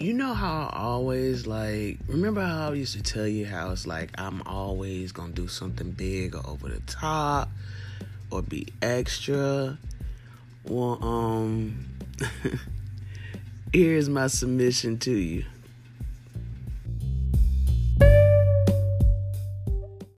you know how I always like remember how I used to tell you how it's like I'm always gonna do something big or over the top or be extra. Well, um here's my submission to you.